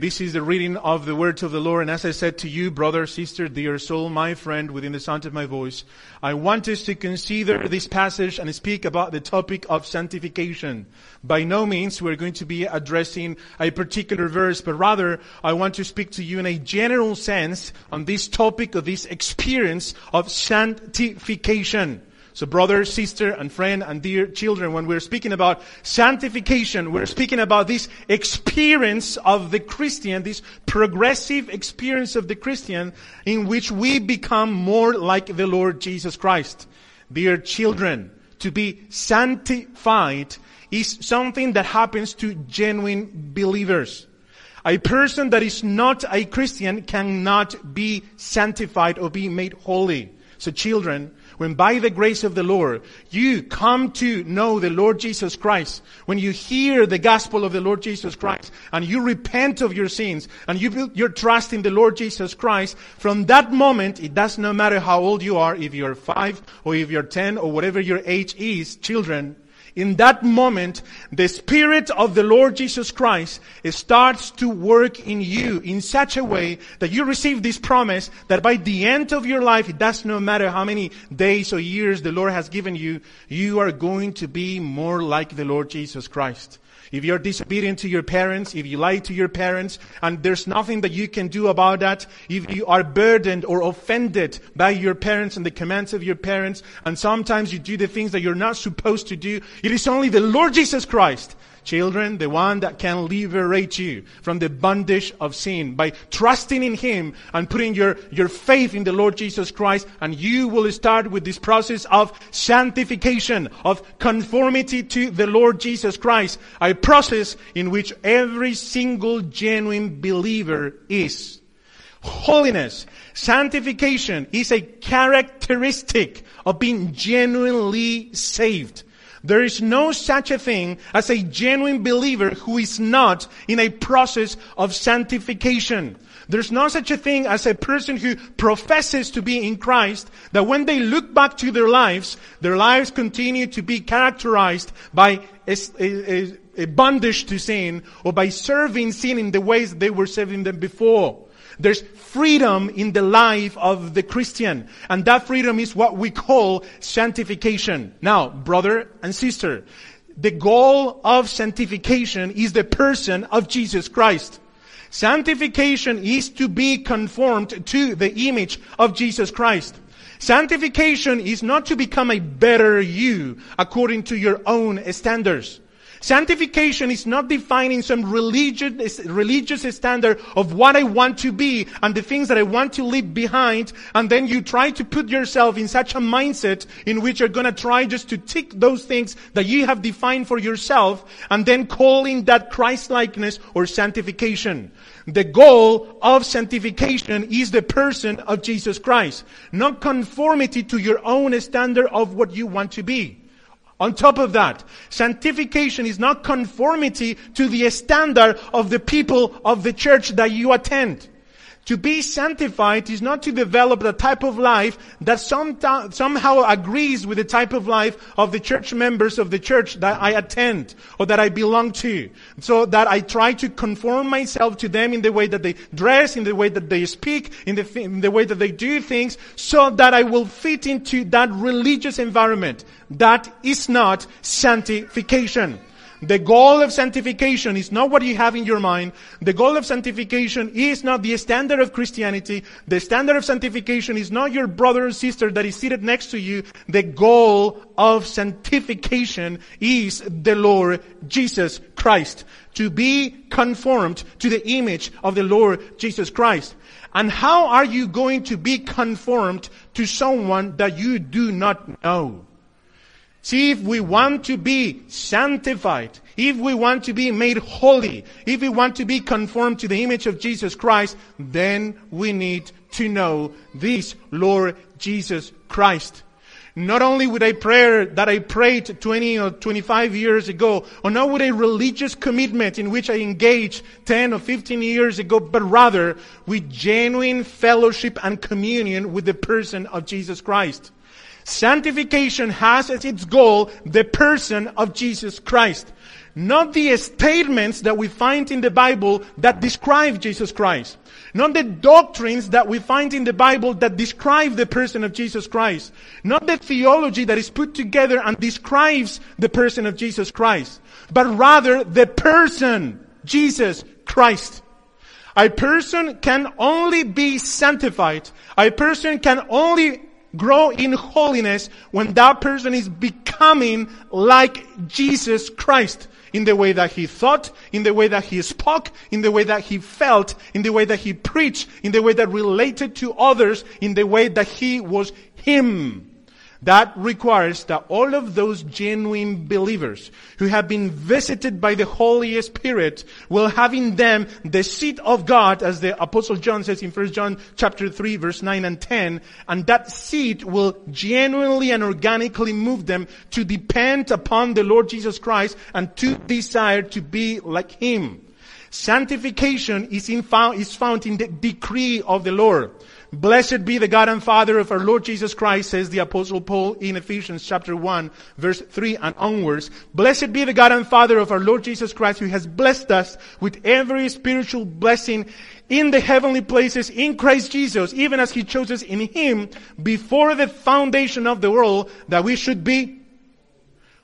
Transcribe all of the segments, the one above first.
This is the reading of the words of the Lord. And as I said to you, brother, sister, dear soul, my friend, within the sound of my voice, I want us to consider this passage and speak about the topic of sanctification. By no means we're going to be addressing a particular verse, but rather I want to speak to you in a general sense on this topic of this experience of sanctification. So brother, sister, and friend, and dear children, when we're speaking about sanctification, we're speaking about this experience of the Christian, this progressive experience of the Christian in which we become more like the Lord Jesus Christ. Dear children, to be sanctified is something that happens to genuine believers. A person that is not a Christian cannot be sanctified or be made holy. So children, when by the grace of the Lord, you come to know the Lord Jesus Christ, when you hear the gospel of the Lord Jesus Christ, and you repent of your sins, and you put your trust in the Lord Jesus Christ, from that moment, it does not matter how old you are, if you're five, or if you're ten, or whatever your age is, children, in that moment, the Spirit of the Lord Jesus Christ starts to work in you in such a way that you receive this promise that by the end of your life, it does not matter how many days or years the Lord has given you, you are going to be more like the Lord Jesus Christ. If you're disobedient to your parents, if you lie to your parents, and there's nothing that you can do about that, if you are burdened or offended by your parents and the commands of your parents, and sometimes you do the things that you're not supposed to do, it is only the Lord Jesus Christ Children, the one that can liberate you from the bondage of sin by trusting in Him and putting your, your faith in the Lord Jesus Christ, and you will start with this process of sanctification, of conformity to the Lord Jesus Christ, a process in which every single genuine believer is. Holiness, sanctification is a characteristic of being genuinely saved. There is no such a thing as a genuine believer who is not in a process of sanctification. There's no such a thing as a person who professes to be in Christ that when they look back to their lives, their lives continue to be characterized by a, a, a bondage to sin or by serving sin in the ways they were serving them before. There's freedom in the life of the Christian. And that freedom is what we call sanctification. Now, brother and sister, the goal of sanctification is the person of Jesus Christ. Sanctification is to be conformed to the image of Jesus Christ. Sanctification is not to become a better you according to your own standards. Sanctification is not defining some religious, religious standard of what I want to be and the things that I want to leave behind. And then you try to put yourself in such a mindset in which you're going to try just to tick those things that you have defined for yourself and then calling that Christ-likeness or sanctification. The goal of sanctification is the person of Jesus Christ, not conformity to your own standard of what you want to be. On top of that, sanctification is not conformity to the standard of the people of the church that you attend. To be sanctified is not to develop the type of life that some, somehow agrees with the type of life of the church members of the church that I attend or that I belong to. So that I try to conform myself to them in the way that they dress, in the way that they speak, in the, in the way that they do things, so that I will fit into that religious environment. That is not sanctification. The goal of sanctification is not what you have in your mind. The goal of sanctification is not the standard of Christianity. The standard of sanctification is not your brother or sister that is seated next to you. The goal of sanctification is the Lord Jesus Christ. To be conformed to the image of the Lord Jesus Christ. And how are you going to be conformed to someone that you do not know? See, if we want to be sanctified, if we want to be made holy, if we want to be conformed to the image of Jesus Christ, then we need to know this Lord Jesus Christ. Not only with a prayer that I prayed 20 or 25 years ago, or not with a religious commitment in which I engaged 10 or 15 years ago, but rather with genuine fellowship and communion with the person of Jesus Christ. Sanctification has as its goal the person of Jesus Christ. Not the statements that we find in the Bible that describe Jesus Christ. Not the doctrines that we find in the Bible that describe the person of Jesus Christ. Not the theology that is put together and describes the person of Jesus Christ. But rather the person, Jesus Christ. A person can only be sanctified. A person can only grow in holiness when that person is becoming like Jesus Christ in the way that he thought, in the way that he spoke, in the way that he felt, in the way that he preached, in the way that related to others, in the way that he was him. That requires that all of those genuine believers who have been visited by the Holy Spirit will have in them the seed of God, as the Apostle John says in 1 John chapter 3 verse 9 and 10, and that seed will genuinely and organically move them to depend upon the Lord Jesus Christ and to desire to be like Him. Sanctification is, found, is found in the decree of the Lord. Blessed be the God and Father of our Lord Jesus Christ, says the apostle Paul in Ephesians chapter 1, verse 3 and onwards. Blessed be the God and Father of our Lord Jesus Christ, who has blessed us with every spiritual blessing in the heavenly places in Christ Jesus, even as he chose us in him before the foundation of the world, that we should be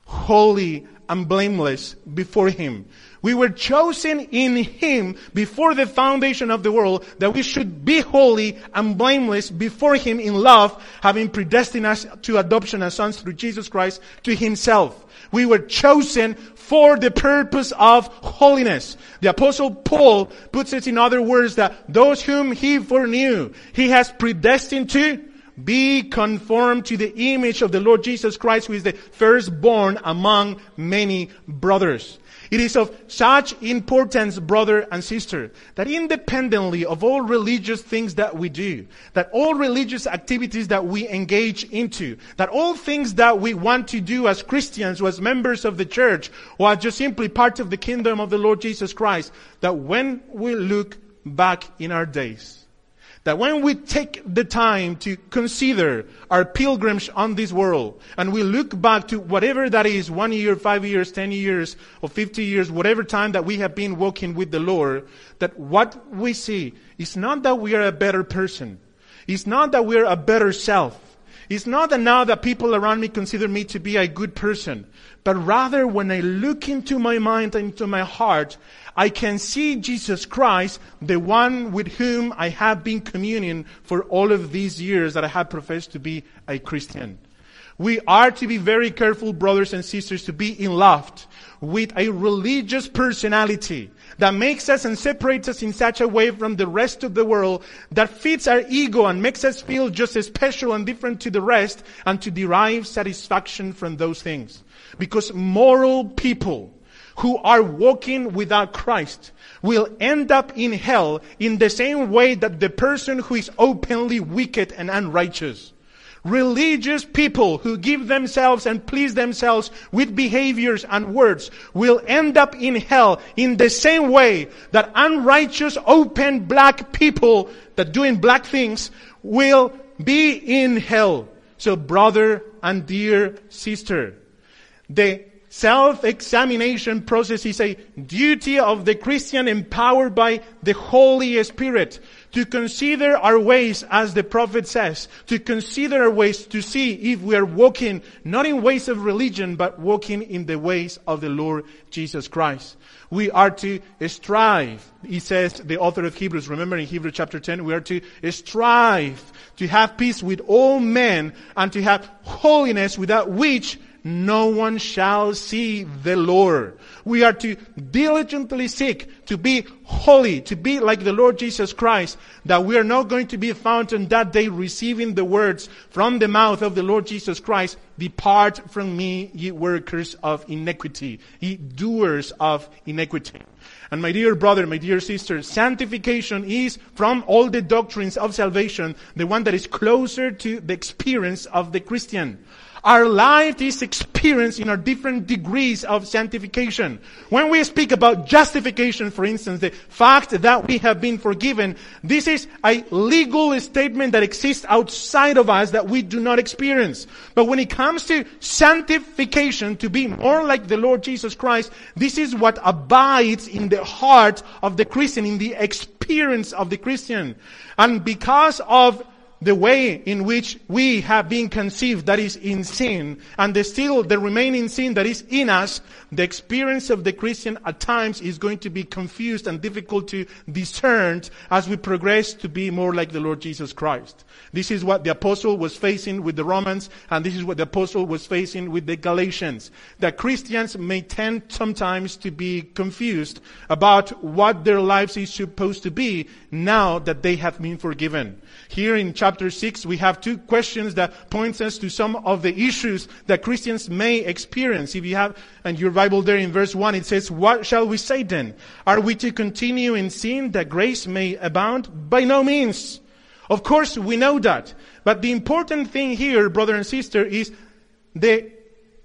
holy and blameless before him. We were chosen in Him before the foundation of the world that we should be holy and blameless before Him in love, having predestined us to adoption as sons through Jesus Christ to Himself. We were chosen for the purpose of holiness. The apostle Paul puts it in other words that those whom He foreknew, He has predestined to be conformed to the image of the Lord Jesus Christ, who is the firstborn among many brothers. It is of such importance, brother and sister, that independently of all religious things that we do, that all religious activities that we engage into, that all things that we want to do as Christians or as members of the church, or as just simply part of the kingdom of the Lord Jesus Christ, that when we look back in our days, that when we take the time to consider our pilgrimage on this world and we look back to whatever that is, one year, five years, ten years, or fifty years, whatever time that we have been walking with the Lord, that what we see is not that we are a better person. It's not that we're a better self. It's not that now that people around me consider me to be a good person, but rather when I look into my mind and into my heart, I can see Jesus Christ, the one with whom I have been communing for all of these years that I have professed to be a Christian. We are to be very careful, brothers and sisters, to be in love with a religious personality that makes us and separates us in such a way from the rest of the world that feeds our ego and makes us feel just as special and different to the rest and to derive satisfaction from those things. Because moral people who are walking without Christ will end up in hell in the same way that the person who is openly wicked and unrighteous. Religious people who give themselves and please themselves with behaviors and words will end up in hell in the same way that unrighteous open black people that doing black things will be in hell. So brother and dear sister, the self-examination process is a duty of the Christian empowered by the Holy Spirit to consider our ways as the prophet says, to consider our ways to see if we are walking not in ways of religion, but walking in the ways of the Lord Jesus Christ. We are to strive, he says, the author of Hebrews, remember in Hebrews chapter 10, we are to strive to have peace with all men and to have holiness without which no one shall see the Lord. We are to diligently seek to be holy, to be like the Lord Jesus Christ, that we are not going to be found on that day receiving the words from the mouth of the Lord Jesus Christ, depart from me, ye workers of iniquity, ye doers of iniquity. And my dear brother, my dear sister, sanctification is from all the doctrines of salvation, the one that is closer to the experience of the Christian. Our life is experienced in our different degrees of sanctification. When we speak about justification, for instance, the fact that we have been forgiven, this is a legal statement that exists outside of us that we do not experience. But when it comes to sanctification, to be more like the Lord Jesus Christ, this is what abides in the heart of the Christian, in the experience of the Christian. And because of the way in which we have been conceived that is in sin and the still the remaining sin that is in us the experience of the christian at times is going to be confused and difficult to discern as we progress to be more like the lord jesus christ. This is what the apostle was facing with the romans and this is what the apostle was facing with the galatians. That christians may tend sometimes to be confused about what their lives is supposed to be now that they have been forgiven here in chapter 6, we have two questions that points us to some of the issues that Christians may experience. If you have, and your Bible there in verse 1, it says, What shall we say then? Are we to continue in sin that grace may abound? By no means. Of course, we know that. But the important thing here, brother and sister, is the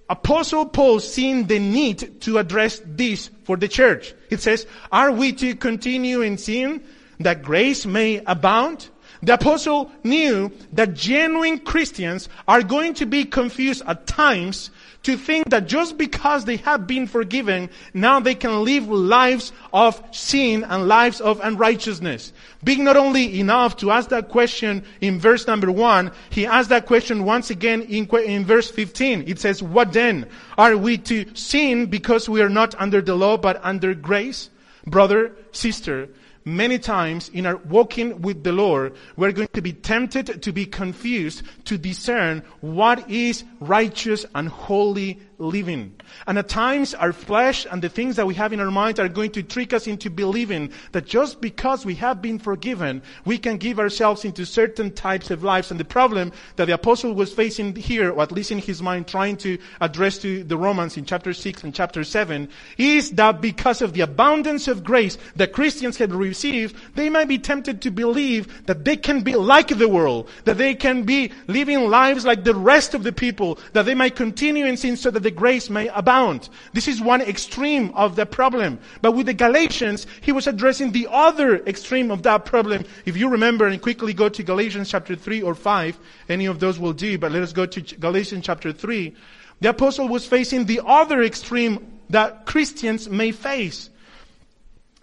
Apostle Paul seeing the need to address this for the church. It says, Are we to continue in sin that grace may abound? The apostle knew that genuine Christians are going to be confused at times to think that just because they have been forgiven, now they can live lives of sin and lives of unrighteousness. Being not only enough to ask that question in verse number one, he asked that question once again in, in verse 15. It says, what then? Are we to sin because we are not under the law but under grace? Brother, sister, many times in our walking with the Lord, we're going to be tempted to be confused to discern what is righteous and holy living. And at times our flesh and the things that we have in our mind are going to trick us into believing that just because we have been forgiven, we can give ourselves into certain types of lives. And the problem that the apostle was facing here, or at least in his mind trying to address to the Romans in chapter 6 and chapter 7, is that because of the abundance of grace that Christians had received, they might be tempted to believe that they can be like the world, that they can be living lives like the rest of the people, that they might continue in sin so that the grace may abound. This is one extreme of the problem. But with the Galatians, he was addressing the other extreme of that problem. If you remember and quickly go to Galatians chapter 3 or 5, any of those will do, but let us go to Galatians chapter 3. The apostle was facing the other extreme that Christians may face.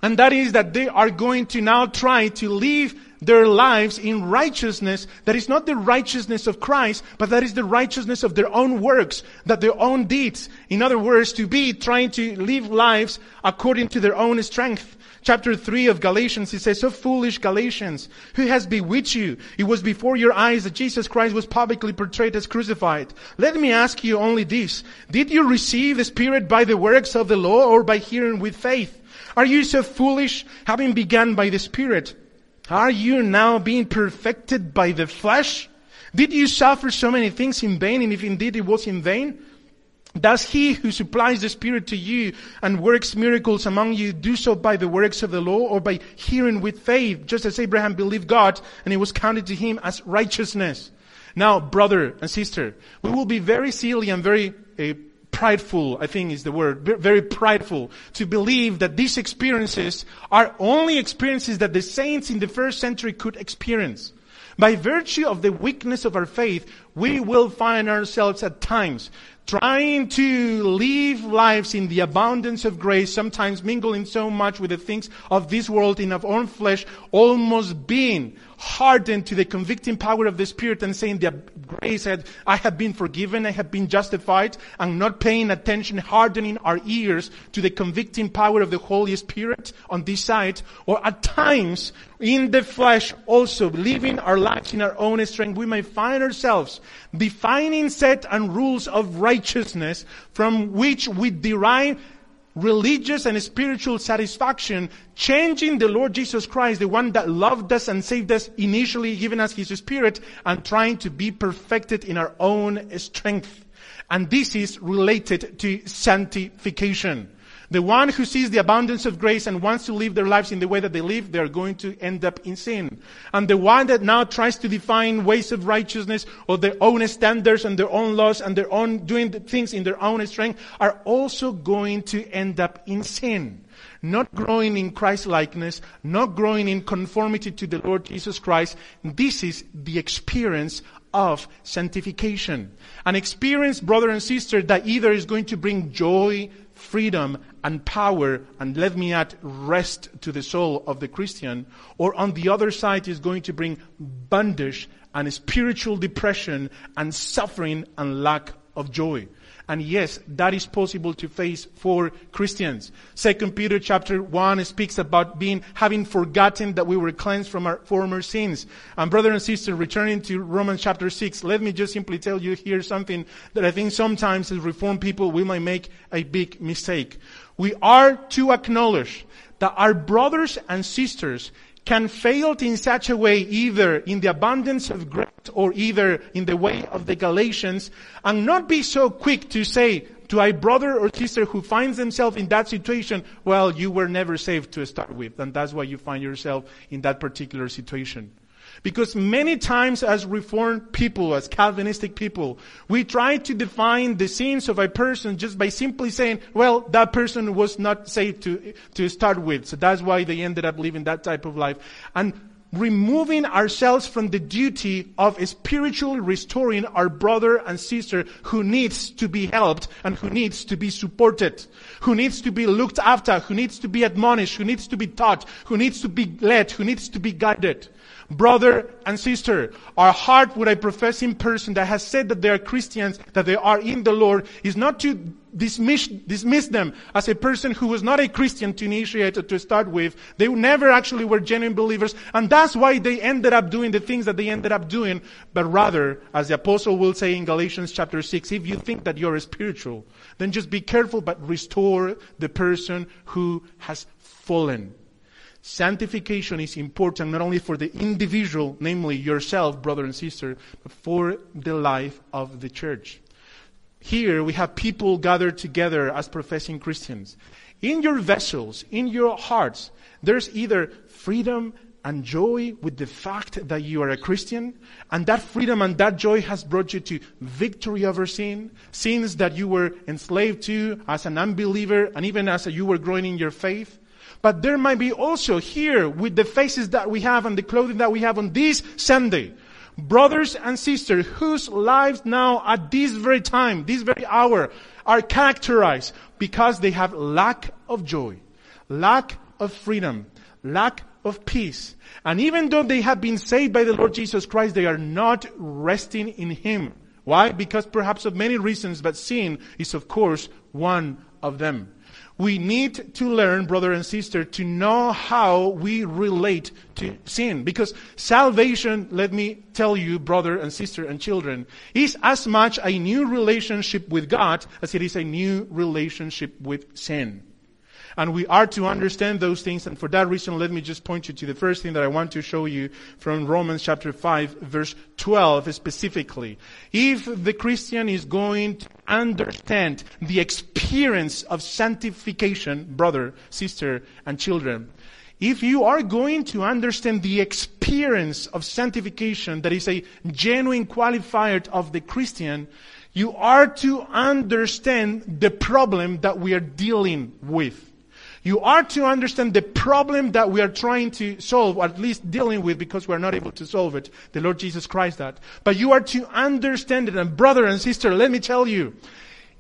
And that is that they are going to now try to live their lives in righteousness that is not the righteousness of Christ, but that is the righteousness of their own works, that their own deeds. In other words, to be trying to live lives according to their own strength. Chapter 3 of Galatians, he says, So foolish Galatians, who has bewitched you? It was before your eyes that Jesus Christ was publicly portrayed as crucified. Let me ask you only this. Did you receive the Spirit by the works of the law or by hearing with faith? Are you so foolish, having begun by the Spirit? Are you now being perfected by the flesh? Did you suffer so many things in vain? And if indeed it was in vain, does he who supplies the Spirit to you and works miracles among you do so by the works of the law or by hearing with faith, just as Abraham believed God and it was counted to him as righteousness? Now, brother and sister, we will be very silly and very uh, prideful, I think is the word, very prideful, to believe that these experiences are only experiences that the saints in the first century could experience. By virtue of the weakness of our faith, we will find ourselves at times trying to live lives in the abundance of grace, sometimes mingling so much with the things of this world in our own flesh, almost being hardened to the convicting power of the Spirit and saying the grace said, I have been forgiven, I have been justified, and not paying attention, hardening our ears to the convicting power of the Holy Spirit on this side, or at times in the flesh also living our lives in our own strength, we may find ourselves defining set and rules of righteousness from which we derive religious and spiritual satisfaction, changing the Lord Jesus Christ, the one that loved us and saved us initially, giving us His Spirit, and trying to be perfected in our own strength. And this is related to sanctification. The one who sees the abundance of grace and wants to live their lives in the way that they live, they are going to end up in sin. And the one that now tries to define ways of righteousness or their own standards and their own laws and their own doing things in their own strength are also going to end up in sin not growing in Christ likeness, not growing in conformity to the Lord Jesus Christ. This is the experience of sanctification. An experience, brother and sister, that either is going to bring joy, freedom and power and let me add rest to the soul of the Christian, or on the other side is going to bring bondage and spiritual depression and suffering and lack of joy. And yes, that is possible to face for Christians. Second Peter chapter 1 speaks about being, having forgotten that we were cleansed from our former sins. And brother and sister, returning to Romans chapter 6, let me just simply tell you here something that I think sometimes as reformed people we might make a big mistake. We are to acknowledge that our brothers and sisters can fail in such a way either in the abundance of grace or either in the way of the Galatians and not be so quick to say to a brother or sister who finds themselves in that situation, well, you were never saved to start with and that's why you find yourself in that particular situation. Because many times as Reformed people, as Calvinistic people, we try to define the sins of a person just by simply saying, well, that person was not saved to, to start with. So that's why they ended up living that type of life. And removing ourselves from the duty of spiritually restoring our brother and sister who needs to be helped and who needs to be supported, who needs to be looked after, who needs to be admonished, who needs to be taught, who needs to be led, who needs to be guided brother and sister, our heart with a professing person that has said that they are Christians, that they are in the Lord, is not to dismiss, dismiss them as a person who was not a Christian to initiate or to start with. They never actually were genuine believers, and that's why they ended up doing the things that they ended up doing. But rather, as the apostle will say in Galatians chapter 6, if you think that you're spiritual, then just be careful but restore the person who has fallen. Sanctification is important not only for the individual, namely yourself, brother and sister, but for the life of the church. Here we have people gathered together as professing Christians. In your vessels, in your hearts, there's either freedom and joy with the fact that you are a Christian, and that freedom and that joy has brought you to victory over sin, sins that you were enslaved to as an unbeliever, and even as you were growing in your faith. But there might be also here with the faces that we have and the clothing that we have on this Sunday, brothers and sisters whose lives now at this very time, this very hour are characterized because they have lack of joy, lack of freedom, lack of peace. And even though they have been saved by the Lord Jesus Christ, they are not resting in Him. Why? Because perhaps of many reasons, but sin is of course one of them. We need to learn, brother and sister, to know how we relate to sin. Because salvation, let me tell you, brother and sister and children, is as much a new relationship with God as it is a new relationship with sin. And we are to understand those things. And for that reason, let me just point you to the first thing that I want to show you from Romans chapter 5 verse 12 specifically. If the Christian is going to understand the experience of sanctification, brother, sister, and children, if you are going to understand the experience of sanctification that is a genuine qualifier of the Christian, you are to understand the problem that we are dealing with. You are to understand the problem that we are trying to solve, or at least dealing with because we are not able to solve it. The Lord Jesus Christ that. But you are to understand it. And brother and sister, let me tell you,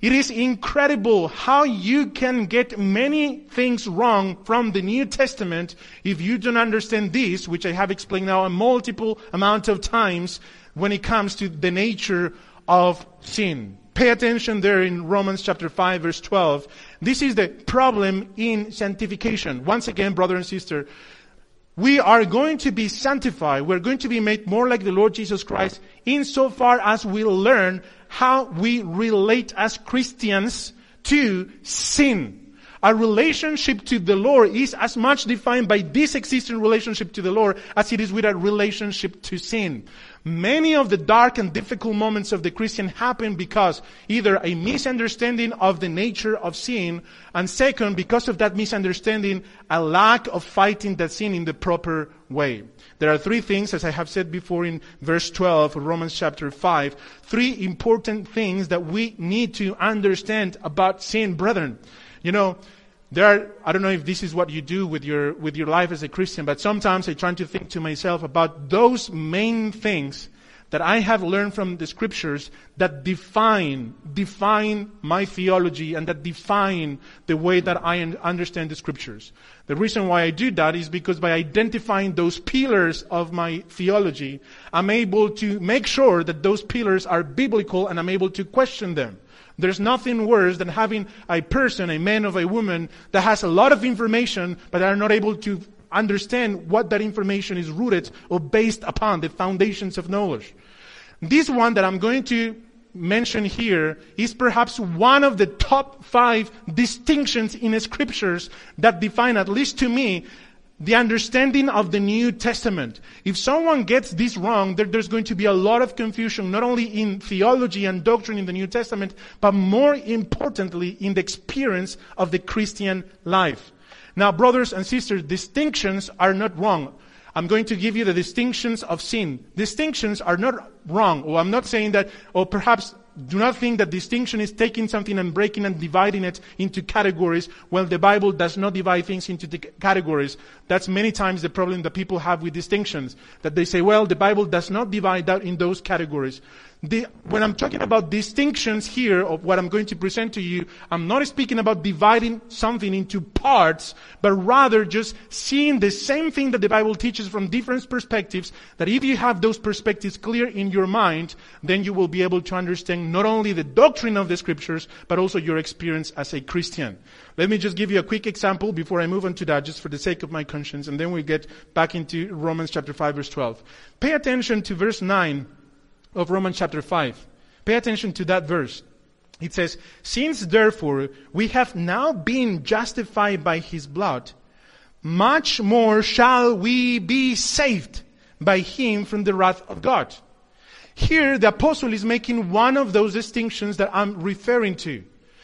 it is incredible how you can get many things wrong from the New Testament if you don't understand this, which I have explained now a multiple amount of times when it comes to the nature of sin. Pay attention there in Romans chapter 5 verse 12. This is the problem in sanctification. Once again, brother and sister, we are going to be sanctified. We're going to be made more like the Lord Jesus Christ insofar as we learn how we relate as Christians to sin. Our relationship to the Lord is as much defined by this existing relationship to the Lord as it is with our relationship to sin. Many of the dark and difficult moments of the Christian happen because either a misunderstanding of the nature of sin, and second, because of that misunderstanding, a lack of fighting that sin in the proper way. There are three things, as I have said before in verse 12 of Romans chapter 5, three important things that we need to understand about sin, brethren. You know, there are, I don't know if this is what you do with your, with your life as a Christian, but sometimes I try to think to myself about those main things that I have learned from the scriptures that define, define my theology and that define the way that I understand the scriptures. The reason why I do that is because by identifying those pillars of my theology, I'm able to make sure that those pillars are biblical and I'm able to question them. There's nothing worse than having a person, a man or a woman, that has a lot of information, but are not able to understand what that information is rooted or based upon, the foundations of knowledge. This one that I'm going to mention here is perhaps one of the top five distinctions in scriptures that define, at least to me, the understanding of the New Testament. If someone gets this wrong, there, there's going to be a lot of confusion, not only in theology and doctrine in the New Testament, but more importantly, in the experience of the Christian life. Now, brothers and sisters, distinctions are not wrong. I'm going to give you the distinctions of sin. Distinctions are not wrong. Or I'm not saying that, or perhaps do not think that distinction is taking something and breaking and dividing it into categories. Well, the Bible does not divide things into the categories. That's many times the problem that people have with distinctions. That they say, well, the Bible does not divide that in those categories. The, when I'm talking about distinctions here of what I'm going to present to you, I'm not speaking about dividing something into parts, but rather just seeing the same thing that the Bible teaches from different perspectives, that if you have those perspectives clear in your mind, then you will be able to understand not only the doctrine of the scriptures, but also your experience as a Christian. Let me just give you a quick example before I move on to that, just for the sake of my conscience, and then we get back into Romans chapter 5 verse 12. Pay attention to verse 9 of Romans chapter 5. Pay attention to that verse. It says, Since therefore we have now been justified by his blood, much more shall we be saved by him from the wrath of God. Here the apostle is making one of those distinctions that I'm referring to.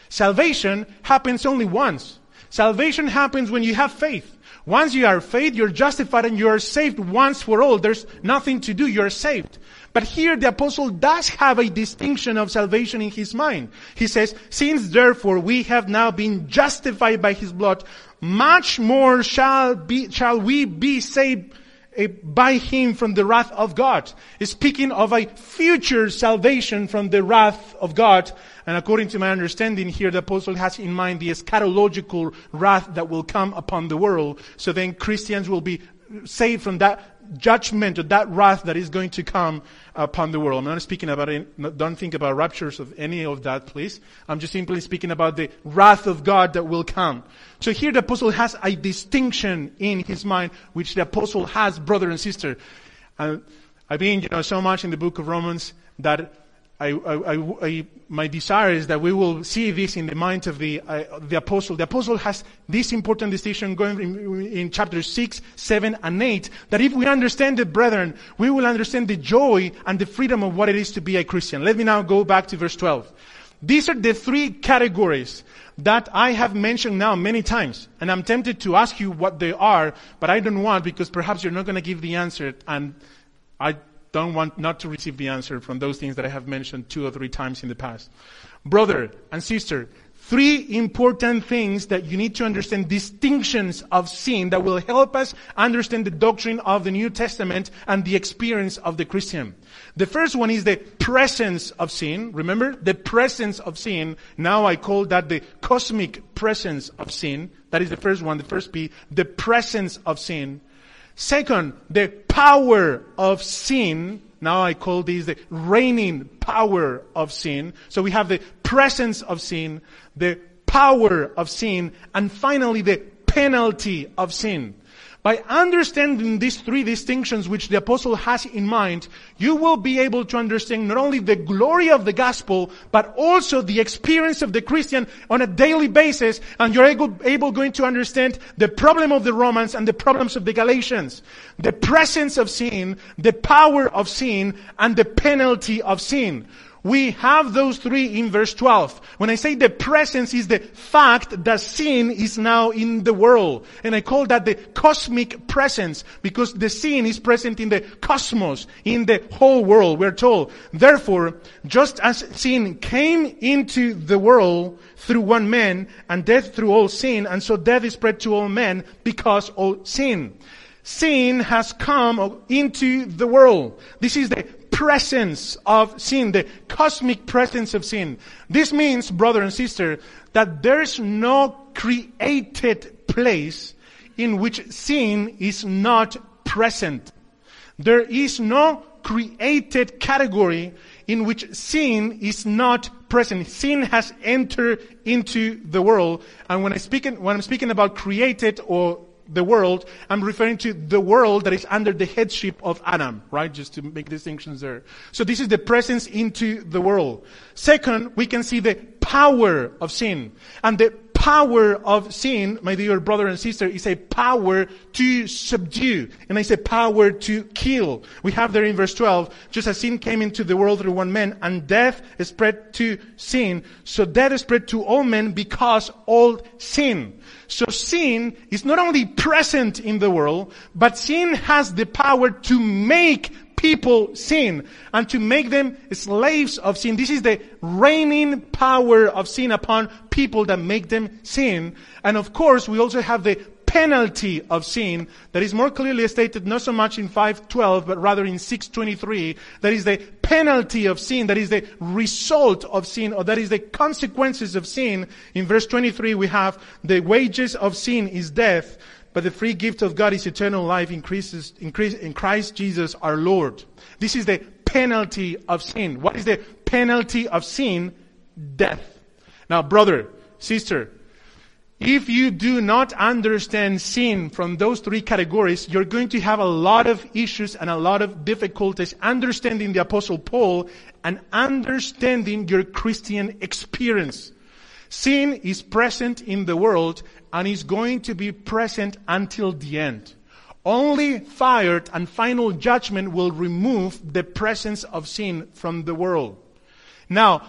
Salvation happens only once. Salvation happens when you have faith. Once you are faith, you're justified and you are saved once for all. There's nothing to do. You're saved. But here the apostle does have a distinction of salvation in his mind. He says, since therefore we have now been justified by his blood, much more shall be, shall we be saved eh, by him from the wrath of God. He's speaking of a future salvation from the wrath of God. And according to my understanding here, the apostle has in mind the eschatological wrath that will come upon the world. So then Christians will be saved from that judgment or that wrath that is going to come upon the world. I'm not speaking about it, don't think about raptures of any of that, please. I'm just simply speaking about the wrath of God that will come. So here the apostle has a distinction in his mind, which the apostle has, brother and sister. I've been, you know, so much in the book of Romans that I, I, I, my desire is that we will see this in the mind of the, uh, the apostle. The apostle has this important distinction going in, in chapter 6, 7, and 8, that if we understand it, brethren, we will understand the joy and the freedom of what it is to be a Christian. Let me now go back to verse 12. These are the three categories that I have mentioned now many times. And I'm tempted to ask you what they are, but I don't want because perhaps you're not going to give the answer and I don't want not to receive the answer from those things that I have mentioned two or three times in the past. Brother and sister, three important things that you need to understand distinctions of sin that will help us understand the doctrine of the New Testament and the experience of the Christian. The first one is the presence of sin. Remember? The presence of sin. Now I call that the cosmic presence of sin. That is the first one, the first P. The presence of sin. Second, the power of sin. Now I call this the reigning power of sin. So we have the presence of sin, the power of sin, and finally the penalty of sin. By understanding these three distinctions which the apostle has in mind, you will be able to understand not only the glory of the gospel, but also the experience of the Christian on a daily basis, and you're able, able going to understand the problem of the Romans and the problems of the Galatians. The presence of sin, the power of sin, and the penalty of sin. We have those three in verse 12. When I say the presence is the fact that sin is now in the world. And I call that the cosmic presence because the sin is present in the cosmos, in the whole world, we're told. Therefore, just as sin came into the world through one man and death through all sin, and so death is spread to all men because all sin sin has come into the world. This is the presence of sin, the cosmic presence of sin. This means, brother and sister, that there's no created place in which sin is not present. There is no created category in which sin is not present. Sin has entered into the world. And when I speak, when I'm speaking about created or the world, I'm referring to the world that is under the headship of Adam, right? Just to make distinctions there. So this is the presence into the world. Second, we can see the power of sin. And the power of sin, my dear brother and sister, is a power to subdue. And I say power to kill. We have there in verse 12, just as sin came into the world through one man, and death spread to sin, so death spread to all men because all sin. So sin is not only present in the world, but sin has the power to make people sin and to make them slaves of sin. This is the reigning power of sin upon people that make them sin. And of course, we also have the penalty of sin that is more clearly stated not so much in 512 but rather in 623 that is the penalty of sin that is the result of sin or that is the consequences of sin in verse 23 we have the wages of sin is death but the free gift of God is eternal life increases, increase, in Christ Jesus our Lord. This is the penalty of sin. What is the penalty of sin? Death. Now, brother, sister, if you do not understand sin from those three categories, you're going to have a lot of issues and a lot of difficulties understanding the apostle Paul and understanding your Christian experience. Sin is present in the world and is going to be present until the end. Only fire and final judgment will remove the presence of sin from the world. Now,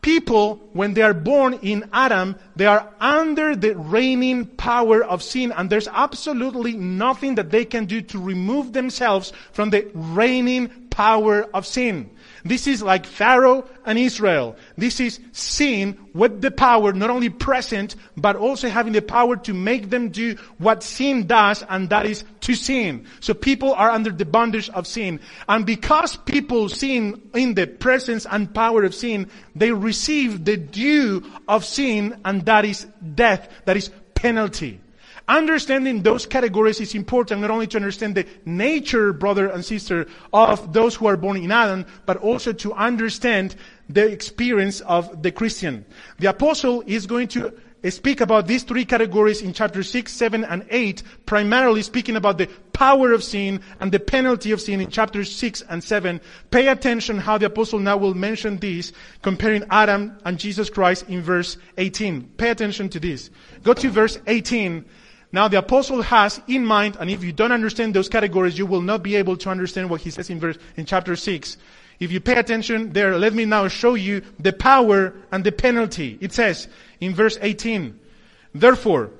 people, when they are born in Adam, they are under the reigning power of sin, and there's absolutely nothing that they can do to remove themselves from the reigning power of sin. This is like Pharaoh and Israel. This is sin with the power, not only present, but also having the power to make them do what sin does, and that is to sin. So people are under the bondage of sin. And because people sin in the presence and power of sin, they receive the due of sin, and that is death, that is penalty. Understanding those categories is important not only to understand the nature, brother and sister, of those who are born in Adam, but also to understand the experience of the Christian. The apostle is going to speak about these three categories in chapter 6, 7, and 8, primarily speaking about the power of sin and the penalty of sin in chapters 6 and 7. Pay attention how the apostle now will mention these, comparing Adam and Jesus Christ in verse 18. Pay attention to this. Go to verse 18 now the apostle has in mind, and if you don't understand those categories, you will not be able to understand what he says in verse, in chapter 6. If you pay attention there, let me now show you the power and the penalty. It says in verse 18, Therefore,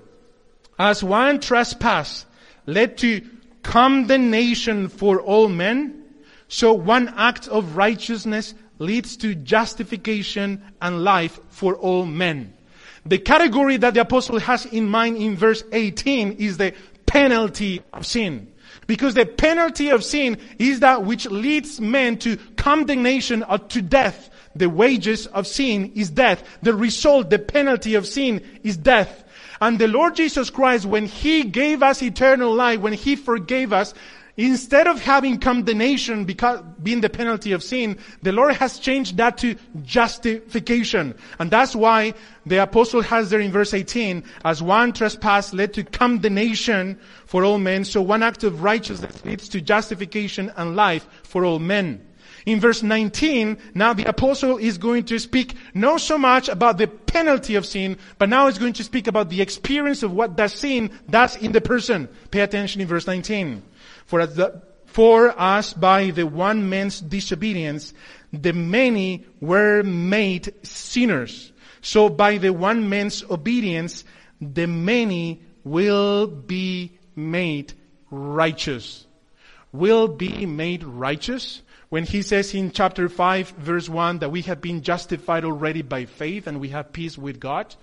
as one trespass led to condemnation for all men, so one act of righteousness leads to justification and life for all men. The category that the apostle has in mind in verse 18 is the penalty of sin. Because the penalty of sin is that which leads men to condemnation or to death. The wages of sin is death. The result, the penalty of sin is death. And the Lord Jesus Christ, when He gave us eternal life, when He forgave us, Instead of having condemnation because being the penalty of sin, the Lord has changed that to justification. And that's why the apostle has there in verse 18, as one trespass led to condemnation for all men, so one act of righteousness leads to justification and life for all men. In verse 19, now the apostle is going to speak not so much about the penalty of sin, but now he's going to speak about the experience of what that sin does in the person. Pay attention in verse 19. For, the, for us by the one man's disobedience, the many were made sinners. So by the one man's obedience, the many will be made righteous. Will be made righteous when he says in chapter 5 verse 1 that we have been justified already by faith and we have peace with God,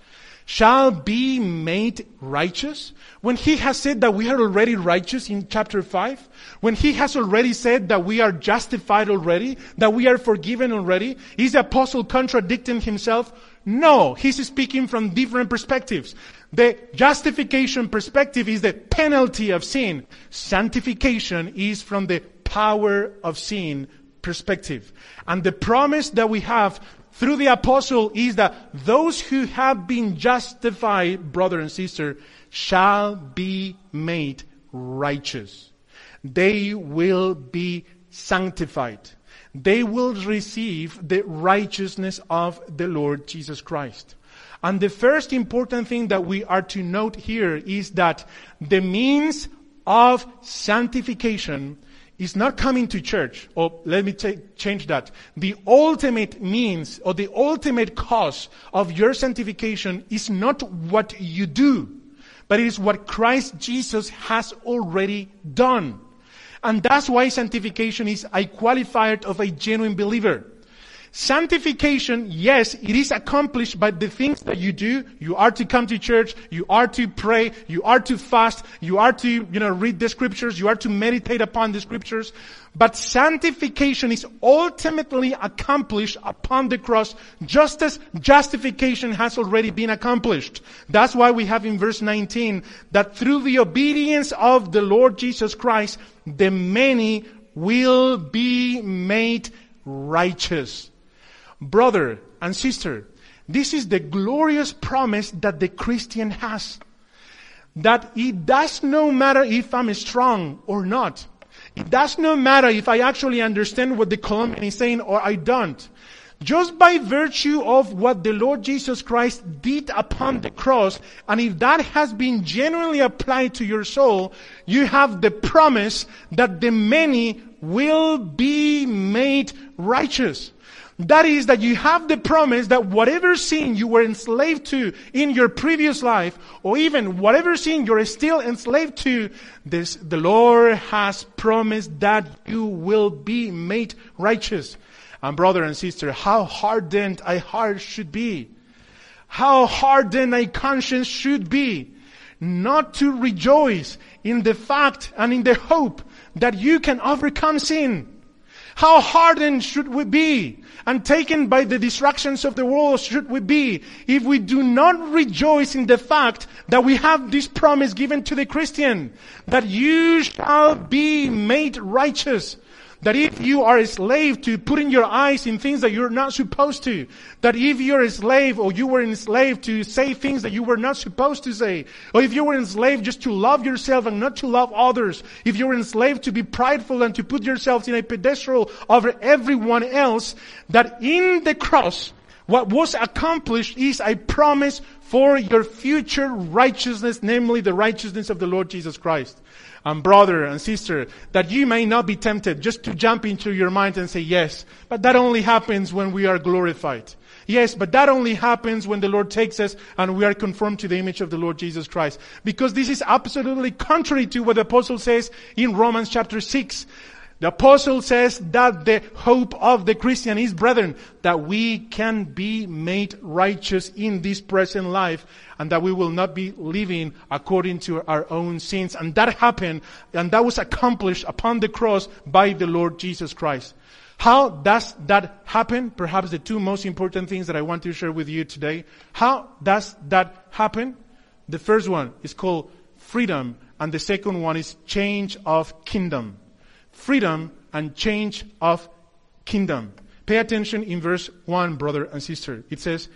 shall be made righteous. When he has said that we are already righteous in chapter 5, when he has already said that we are justified already, that we are forgiven already, is the apostle contradicting himself? No, he's speaking from different perspectives. The justification perspective is the penalty of sin. Sanctification is from the power of sin perspective. And the promise that we have through the apostle is that those who have been justified, brother and sister, shall be made righteous. They will be sanctified. They will receive the righteousness of the Lord Jesus Christ. And the first important thing that we are to note here is that the means of sanctification is not coming to church, or let me take, change that. The ultimate means or the ultimate cause of your sanctification is not what you do, but it is what Christ Jesus has already done. And that's why sanctification is a qualifier of a genuine believer. Sanctification, yes, it is accomplished by the things that you do. You are to come to church. You are to pray. You are to fast. You are to, you know, read the scriptures. You are to meditate upon the scriptures. But sanctification is ultimately accomplished upon the cross, just as justification has already been accomplished. That's why we have in verse 19 that through the obedience of the Lord Jesus Christ, the many will be made righteous. Brother and sister, this is the glorious promise that the Christian has. That it does no matter if I'm strong or not. It does not matter if I actually understand what the Colombian is saying or I don't. Just by virtue of what the Lord Jesus Christ did upon the cross, and if that has been genuinely applied to your soul, you have the promise that the many will be made righteous. That is that you have the promise that whatever sin you were enslaved to in your previous life, or even whatever sin you're still enslaved to, this, the Lord has promised that you will be made righteous. And brother and sister, how hardened a heart should be. How hardened a conscience should be. Not to rejoice in the fact and in the hope that you can overcome sin. How hardened should we be and taken by the distractions of the world should we be if we do not rejoice in the fact that we have this promise given to the Christian that you shall be made righteous that if you are a slave to putting your eyes in things that you're not supposed to, that if you're a slave or you were enslaved to say things that you were not supposed to say, or if you were enslaved just to love yourself and not to love others, if you were enslaved to be prideful and to put yourself in a pedestal over everyone else, that in the cross, what was accomplished is a promise for your future righteousness, namely the righteousness of the Lord Jesus Christ and brother and sister, that you may not be tempted just to jump into your mind and say yes, but that only happens when we are glorified. Yes, but that only happens when the Lord takes us and we are conformed to the image of the Lord Jesus Christ. Because this is absolutely contrary to what the apostle says in Romans chapter 6. The apostle says that the hope of the Christian is, brethren, that we can be made righteous in this present life and that we will not be living according to our own sins. And that happened and that was accomplished upon the cross by the Lord Jesus Christ. How does that happen? Perhaps the two most important things that I want to share with you today. How does that happen? The first one is called freedom and the second one is change of kingdom freedom and change of kingdom. Pay attention in verse 1, brother and sister. It says,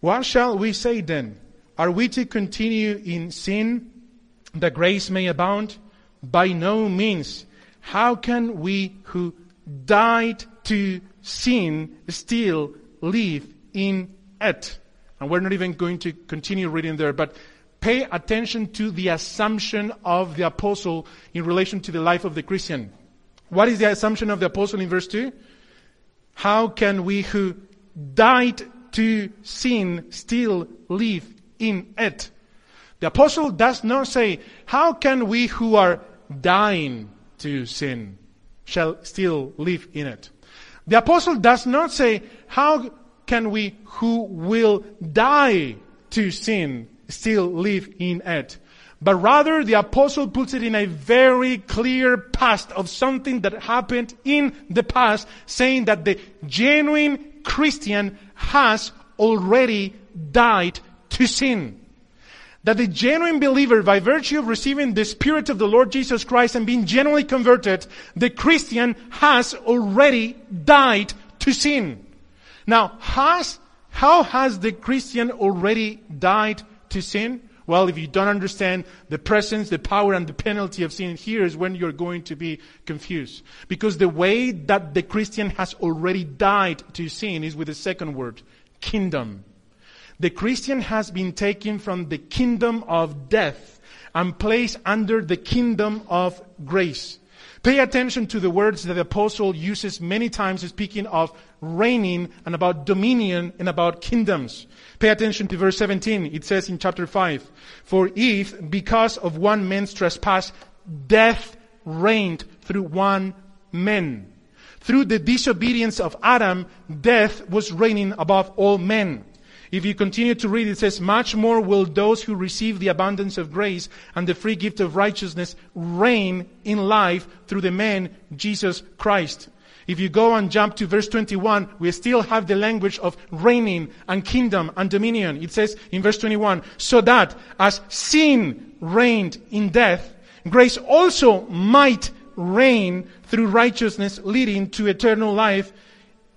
What shall we say then? Are we to continue in sin that grace may abound? By no means. How can we who died to sin still live in it? And we're not even going to continue reading there, but pay attention to the assumption of the apostle in relation to the life of the Christian. What is the assumption of the apostle in verse 2? How can we who died to sin still live in it? The apostle does not say, how can we who are dying to sin shall still live in it? The apostle does not say, how can we who will die to sin still live in it? But rather, the apostle puts it in a very clear past of something that happened in the past, saying that the genuine Christian has already died to sin. That the genuine believer, by virtue of receiving the Spirit of the Lord Jesus Christ and being genuinely converted, the Christian has already died to sin. Now, has, how has the Christian already died to sin? Well, if you don't understand the presence, the power, and the penalty of sin, here is when you're going to be confused. Because the way that the Christian has already died to sin is with the second word, kingdom. The Christian has been taken from the kingdom of death and placed under the kingdom of grace. Pay attention to the words that the apostle uses many times speaking of reigning and about dominion and about kingdoms. Pay attention to verse 17. It says in chapter 5, For if, because of one man's trespass, death reigned through one man. Through the disobedience of Adam, death was reigning above all men. If you continue to read, it says, much more will those who receive the abundance of grace and the free gift of righteousness reign in life through the man Jesus Christ. If you go and jump to verse 21, we still have the language of reigning and kingdom and dominion. It says in verse 21, so that as sin reigned in death, grace also might reign through righteousness leading to eternal life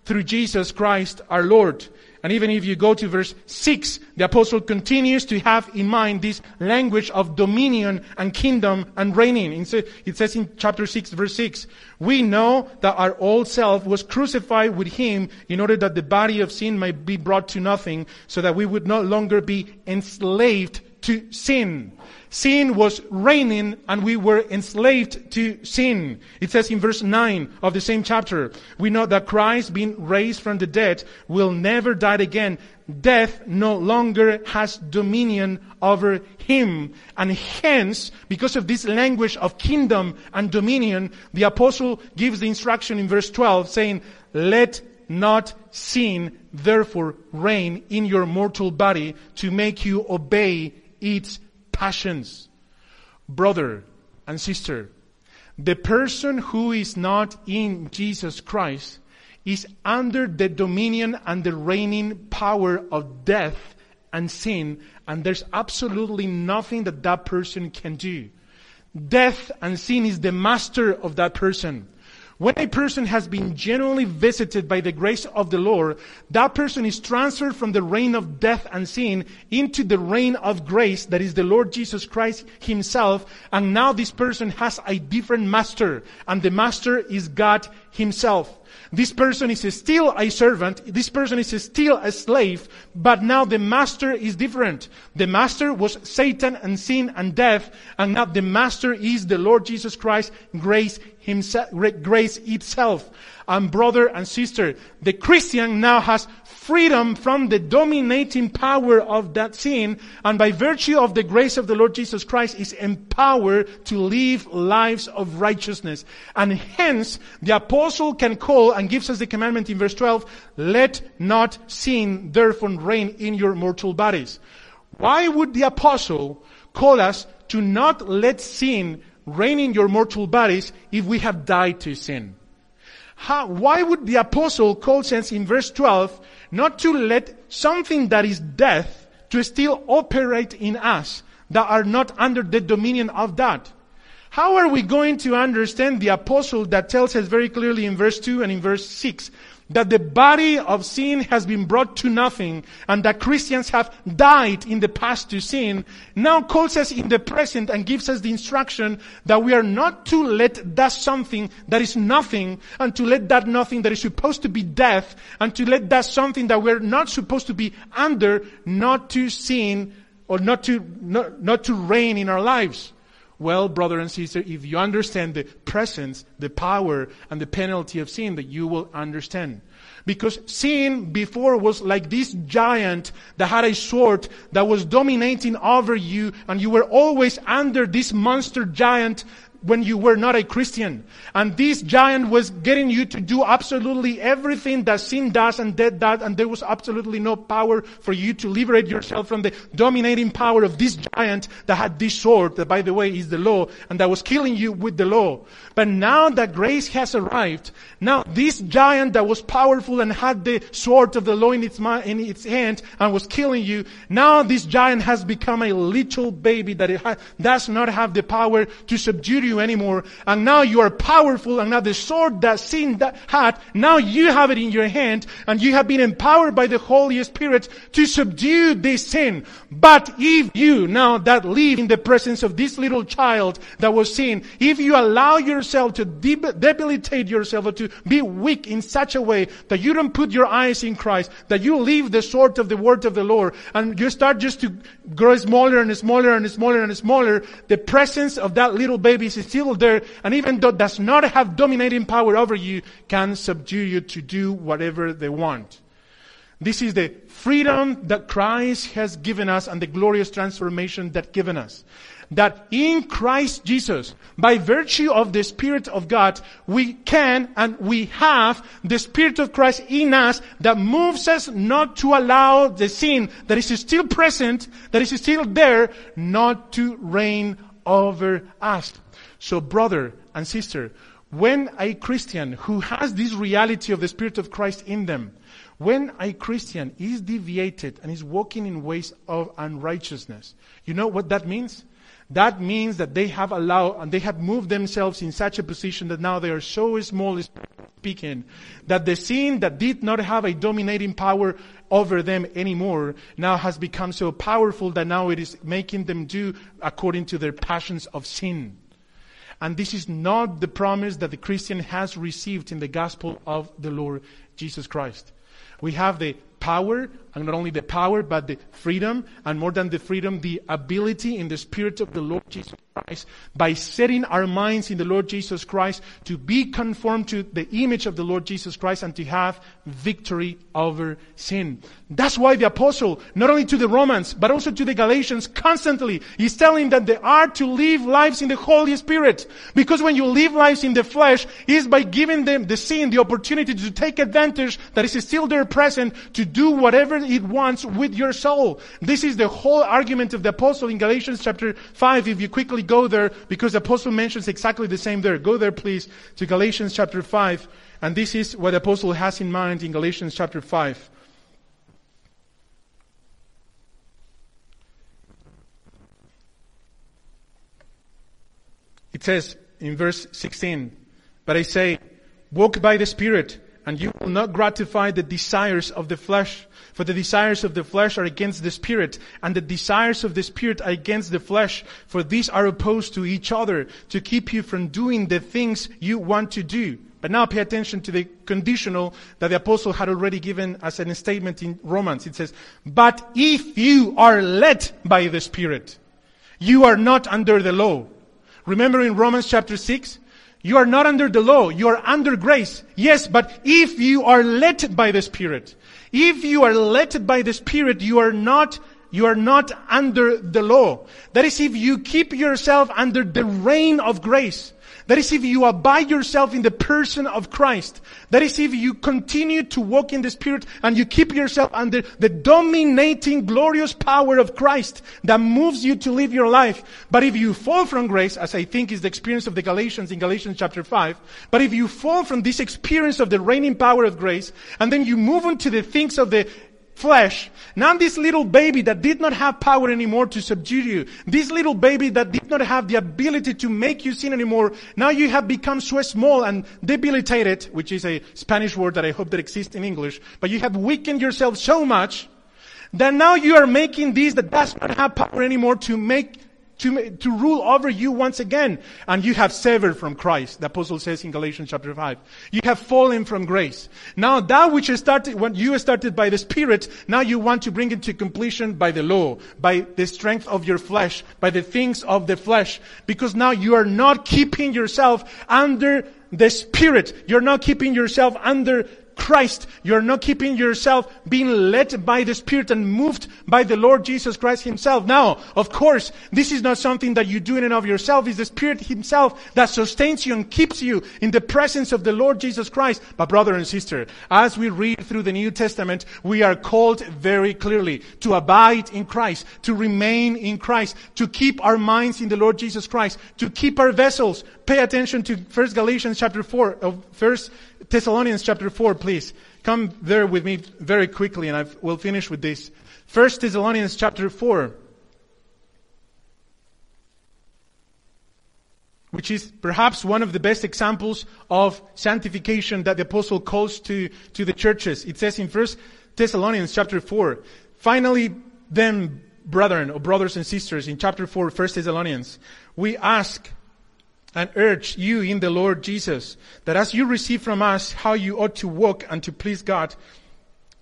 through Jesus Christ our Lord. And even if you go to verse 6, the apostle continues to have in mind this language of dominion and kingdom and reigning. It says in chapter 6, verse 6, we know that our old self was crucified with him in order that the body of sin might be brought to nothing, so that we would no longer be enslaved to sin. Sin was reigning and we were enslaved to sin. It says in verse 9 of the same chapter, we know that Christ being raised from the dead will never die again. Death no longer has dominion over him. And hence, because of this language of kingdom and dominion, the apostle gives the instruction in verse 12 saying, let not sin therefore reign in your mortal body to make you obey its passions. Brother and sister, the person who is not in Jesus Christ is under the dominion and the reigning power of death and sin, and there's absolutely nothing that that person can do. Death and sin is the master of that person. When a person has been genuinely visited by the grace of the Lord, that person is transferred from the reign of death and sin into the reign of grace that is the Lord Jesus Christ himself. And now this person has a different master and the master is God himself. This person is still a servant. This person is still a slave, but now the master is different. The master was Satan and sin and death, and now the master is the Lord Jesus Christ, grace himself, grace itself. And brother and sister, the Christian now has freedom from the dominating power of that sin, and by virtue of the grace of the Lord Jesus Christ is empowered to live lives of righteousness. And hence, the apostle can call and gives us the commandment in verse 12, let not sin therefore reign in your mortal bodies. Why would the apostle call us to not let sin reign in your mortal bodies if we have died to sin? How, why would the apostle call us in verse 12 not to let something that is death to still operate in us that are not under the dominion of that? How are we going to understand the apostle that tells us very clearly in verse 2 and in verse 6 that the body of sin has been brought to nothing and that Christians have died in the past to sin, now calls us in the present and gives us the instruction that we are not to let that something that is nothing and to let that nothing that is supposed to be death and to let that something that we're not supposed to be under not to sin or not to, not, not to reign in our lives. Well, brother and sister, if you understand the presence, the power, and the penalty of sin, that you will understand. Because sin before was like this giant that had a sword that was dominating over you, and you were always under this monster giant when you were not a Christian. And this giant was getting you to do absolutely everything that sin does and death does, and there was absolutely no power for you to liberate yourself from the dominating power of this giant that had this sword, that by the way is the law, and that was killing you with the law. But now that grace has arrived, now this giant that was powerful and had the sword of the law in its, in its hand and was killing you, now this giant has become a little baby that it ha- does not have the power to subdue you anymore. And now you are powerful and now the sword that sin that had, now you have it in your hand and you have been empowered by the Holy Spirit to subdue this sin. But if you now that live in the presence of this little child that was sin, if you allow yourself to debilitate yourself or to be weak in such a way that you don't put your eyes in Christ, that you leave the sword of the word of the Lord and you start just to grow smaller and smaller and smaller and smaller, the presence of that little baby is still there, and even though does not have dominating power over you, can subdue you to do whatever they want. This is the freedom that Christ has given us and the glorious transformation that given us. That in Christ Jesus, by virtue of the Spirit of God, we can and we have the Spirit of Christ in us that moves us not to allow the sin that is still present, that is still there, not to reign over us. So brother and sister, when a Christian who has this reality of the Spirit of Christ in them, when a Christian is deviated and is walking in ways of unrighteousness, you know what that means? That means that they have allowed and they have moved themselves in such a position that now they are so small speaking that the sin that did not have a dominating power over them anymore now has become so powerful that now it is making them do according to their passions of sin. And this is not the promise that the Christian has received in the gospel of the Lord Jesus Christ. We have the power, and not only the power, but the freedom, and more than the freedom, the ability in the Spirit of the Lord Jesus Christ, by setting our minds in the Lord Jesus Christ, to be conformed to the image of the Lord Jesus Christ and to have victory over sin. That's why the apostle, not only to the Romans, but also to the Galatians, constantly is telling that they are to live lives in the Holy Spirit. Because when you live lives in the flesh, is by giving them the sin the opportunity to take advantage that is still there present to do whatever it wants with your soul. This is the whole argument of the apostle in Galatians chapter 5. If you quickly go there, because the apostle mentions exactly the same there. Go there please to Galatians chapter 5. And this is what the apostle has in mind in Galatians chapter 5. It says in verse 16, But I say, walk by the Spirit, and you will not gratify the desires of the flesh. For the desires of the flesh are against the spirit, and the desires of the spirit are against the flesh. For these are opposed to each other to keep you from doing the things you want to do. But now pay attention to the conditional that the apostle had already given as a statement in Romans. It says, But if you are led by the Spirit, you are not under the law. Remember in Romans chapter 6? You are not under the law. You are under grace. Yes, but if you are led by the Spirit, if you are led by the Spirit, you are not you are not under the law. That is if you keep yourself under the reign of grace. That is if you abide yourself in the person of Christ. That is if you continue to walk in the Spirit and you keep yourself under the dominating glorious power of Christ that moves you to live your life. But if you fall from grace, as I think is the experience of the Galatians in Galatians chapter 5, but if you fall from this experience of the reigning power of grace and then you move on to the things of the flesh. Now this little baby that did not have power anymore to subdue you, this little baby that did not have the ability to make you sin anymore, now you have become so small and debilitated, which is a Spanish word that I hope that exists in English, but you have weakened yourself so much that now you are making this that does not have power anymore to make to, to rule over you once again. And you have severed from Christ, the apostle says in Galatians chapter 5. You have fallen from grace. Now that which started, when you started by the Spirit, now you want to bring it to completion by the law, by the strength of your flesh, by the things of the flesh. Because now you are not keeping yourself under the Spirit. You're not keeping yourself under Christ. You're not keeping yourself being led by the Spirit and moved by the Lord Jesus Christ Himself. Now, of course, this is not something that you do in and of yourself. It's the Spirit Himself that sustains you and keeps you in the presence of the Lord Jesus Christ. But brother and sister, as we read through the New Testament, we are called very clearly to abide in Christ, to remain in Christ, to keep our minds in the Lord Jesus Christ, to keep our vessels. Pay attention to 1 Galatians chapter 4, uh, of 1 Thessalonians chapter 4, please. Come there with me very quickly and I will finish with this. First Thessalonians chapter 4. Which is perhaps one of the best examples of sanctification that the apostle calls to, to the churches. It says in First Thessalonians chapter 4, finally then, brethren or brothers and sisters, in chapter 4, First Thessalonians, we ask and urge you in the Lord Jesus that as you receive from us how you ought to walk and to please God,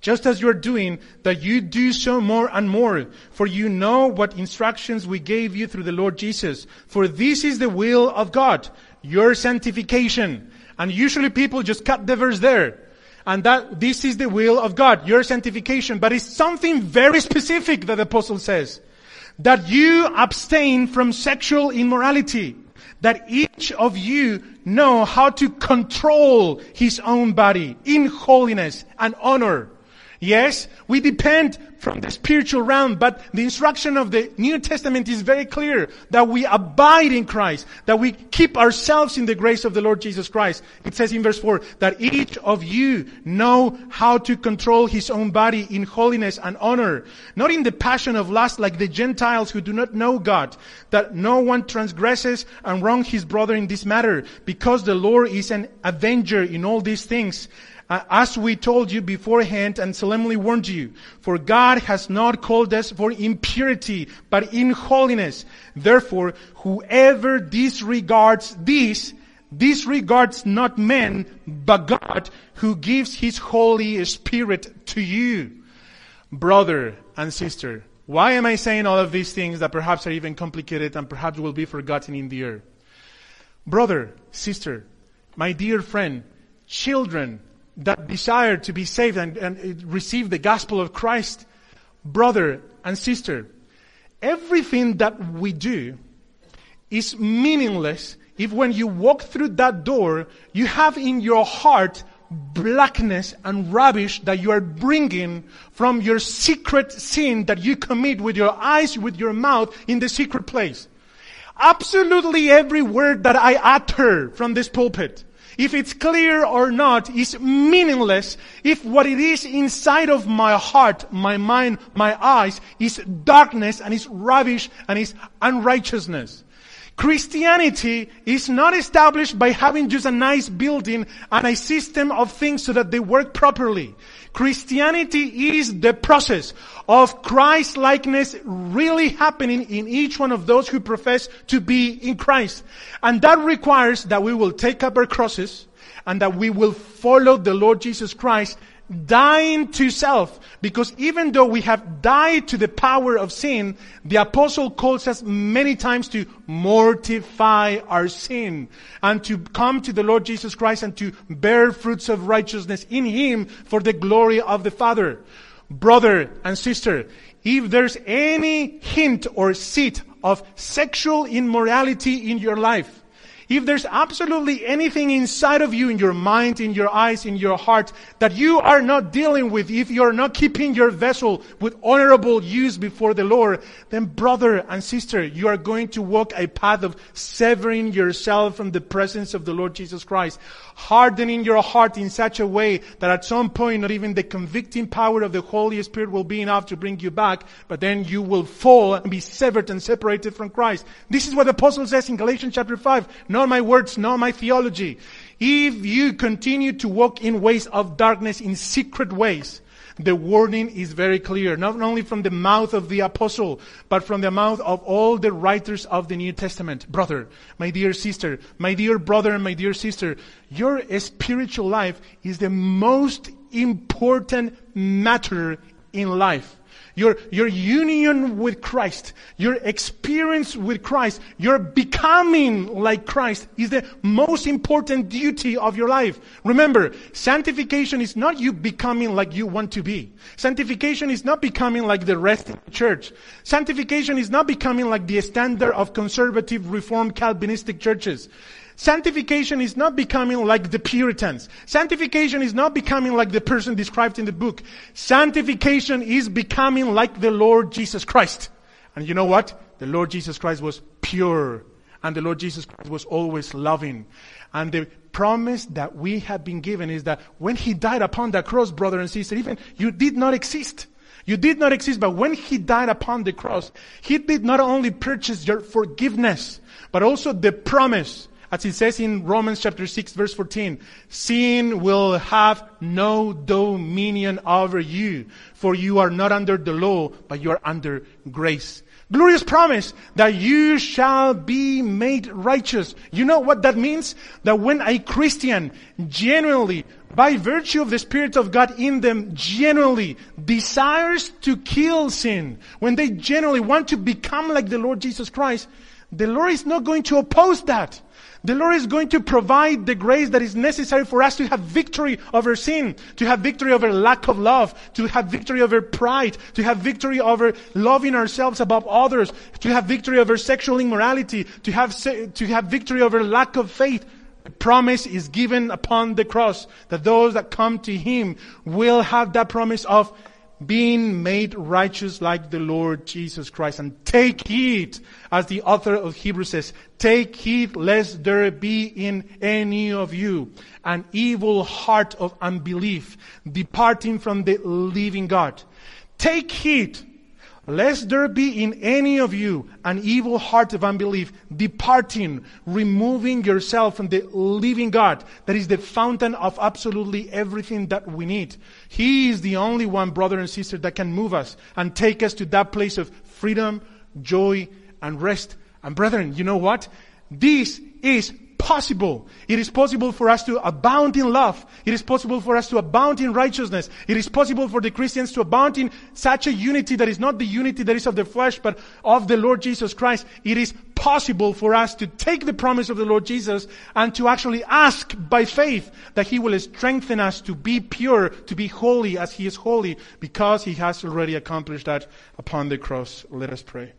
just as you're doing, that you do so more and more. For you know what instructions we gave you through the Lord Jesus. For this is the will of God, your sanctification. And usually people just cut the verse there. And that this is the will of God, your sanctification. But it's something very specific that the apostle says. That you abstain from sexual immorality that each of you know how to control his own body in holiness and honor. Yes, we depend from the spiritual realm, but the instruction of the New Testament is very clear that we abide in Christ, that we keep ourselves in the grace of the Lord Jesus Christ. It says in verse 4 that each of you know how to control his own body in holiness and honor, not in the passion of lust like the Gentiles who do not know God, that no one transgresses and wrong his brother in this matter, because the Lord is an avenger in all these things as we told you beforehand and solemnly warned you. For God has not called us for impurity, but in holiness. Therefore, whoever disregards this, disregards not men, but God, who gives his Holy Spirit to you. Brother and sister, why am I saying all of these things that perhaps are even complicated and perhaps will be forgotten in the air? Brother, sister, my dear friend, children, that desire to be saved and, and uh, receive the gospel of Christ, brother and sister, everything that we do is meaningless if when you walk through that door, you have in your heart blackness and rubbish that you are bringing from your secret sin that you commit with your eyes, with your mouth in the secret place. Absolutely every word that I utter from this pulpit if it's clear or not is meaningless if what it is inside of my heart, my mind, my eyes is darkness and is rubbish and is unrighteousness. Christianity is not established by having just a nice building and a system of things so that they work properly. Christianity is the process of Christ likeness really happening in each one of those who profess to be in Christ. And that requires that we will take up our crosses and that we will follow the Lord Jesus Christ dying to self. Because even though we have died to the power of sin, the apostle calls us many times to mortify our sin and to come to the Lord Jesus Christ and to bear fruits of righteousness in Him for the glory of the Father. Brother and sister, if there's any hint or seed of sexual immorality in your life, If there's absolutely anything inside of you, in your mind, in your eyes, in your heart, that you are not dealing with, if you're not keeping your vessel with honorable use before the Lord, then brother and sister, you are going to walk a path of severing yourself from the presence of the Lord Jesus Christ, hardening your heart in such a way that at some point not even the convicting power of the Holy Spirit will be enough to bring you back, but then you will fall and be severed and separated from Christ. This is what the apostle says in Galatians chapter 5 not my words, not my theology. If you continue to walk in ways of darkness, in secret ways, the warning is very clear, not only from the mouth of the apostle, but from the mouth of all the writers of the New Testament. Brother, my dear sister, my dear brother and my dear sister, your spiritual life is the most important matter in life your, your union with Christ, your experience with Christ, your becoming like Christ is the most important duty of your life. Remember, sanctification is not you becoming like you want to be. Sanctification is not becoming like the rest of the church. Sanctification is not becoming like the standard of conservative reformed Calvinistic churches. Sanctification is not becoming like the Puritans. Sanctification is not becoming like the person described in the book. Sanctification is becoming like the Lord Jesus Christ. And you know what? The Lord Jesus Christ was pure. And the Lord Jesus Christ was always loving. And the promise that we have been given is that when He died upon that cross, brother and sister, even you did not exist. You did not exist, but when He died upon the cross, He did not only purchase your forgiveness, but also the promise as it says in Romans chapter 6 verse 14, sin will have no dominion over you, for you are not under the law, but you are under grace. Glorious promise that you shall be made righteous. You know what that means? That when a Christian genuinely, by virtue of the Spirit of God in them, genuinely desires to kill sin, when they genuinely want to become like the Lord Jesus Christ, the Lord is not going to oppose that. The Lord is going to provide the grace that is necessary for us to have victory over sin, to have victory over lack of love, to have victory over pride, to have victory over loving ourselves above others, to have victory over sexual immorality, to have, to have victory over lack of faith. The promise is given upon the cross that those that come to Him will have that promise of being made righteous like the Lord Jesus Christ. And take heed, as the author of Hebrews says, take heed lest there be in any of you an evil heart of unbelief, departing from the living God. Take heed lest there be in any of you an evil heart of unbelief, departing, removing yourself from the living God, that is the fountain of absolutely everything that we need. He is the only one, brother and sister, that can move us and take us to that place of freedom, joy, and rest. And brethren, you know what? This is possible. It is possible for us to abound in love. It is possible for us to abound in righteousness. It is possible for the Christians to abound in such a unity that is not the unity that is of the flesh, but of the Lord Jesus Christ. It is possible for us to take the promise of the Lord Jesus and to actually ask by faith that He will strengthen us to be pure, to be holy as He is holy, because He has already accomplished that upon the cross. Let us pray.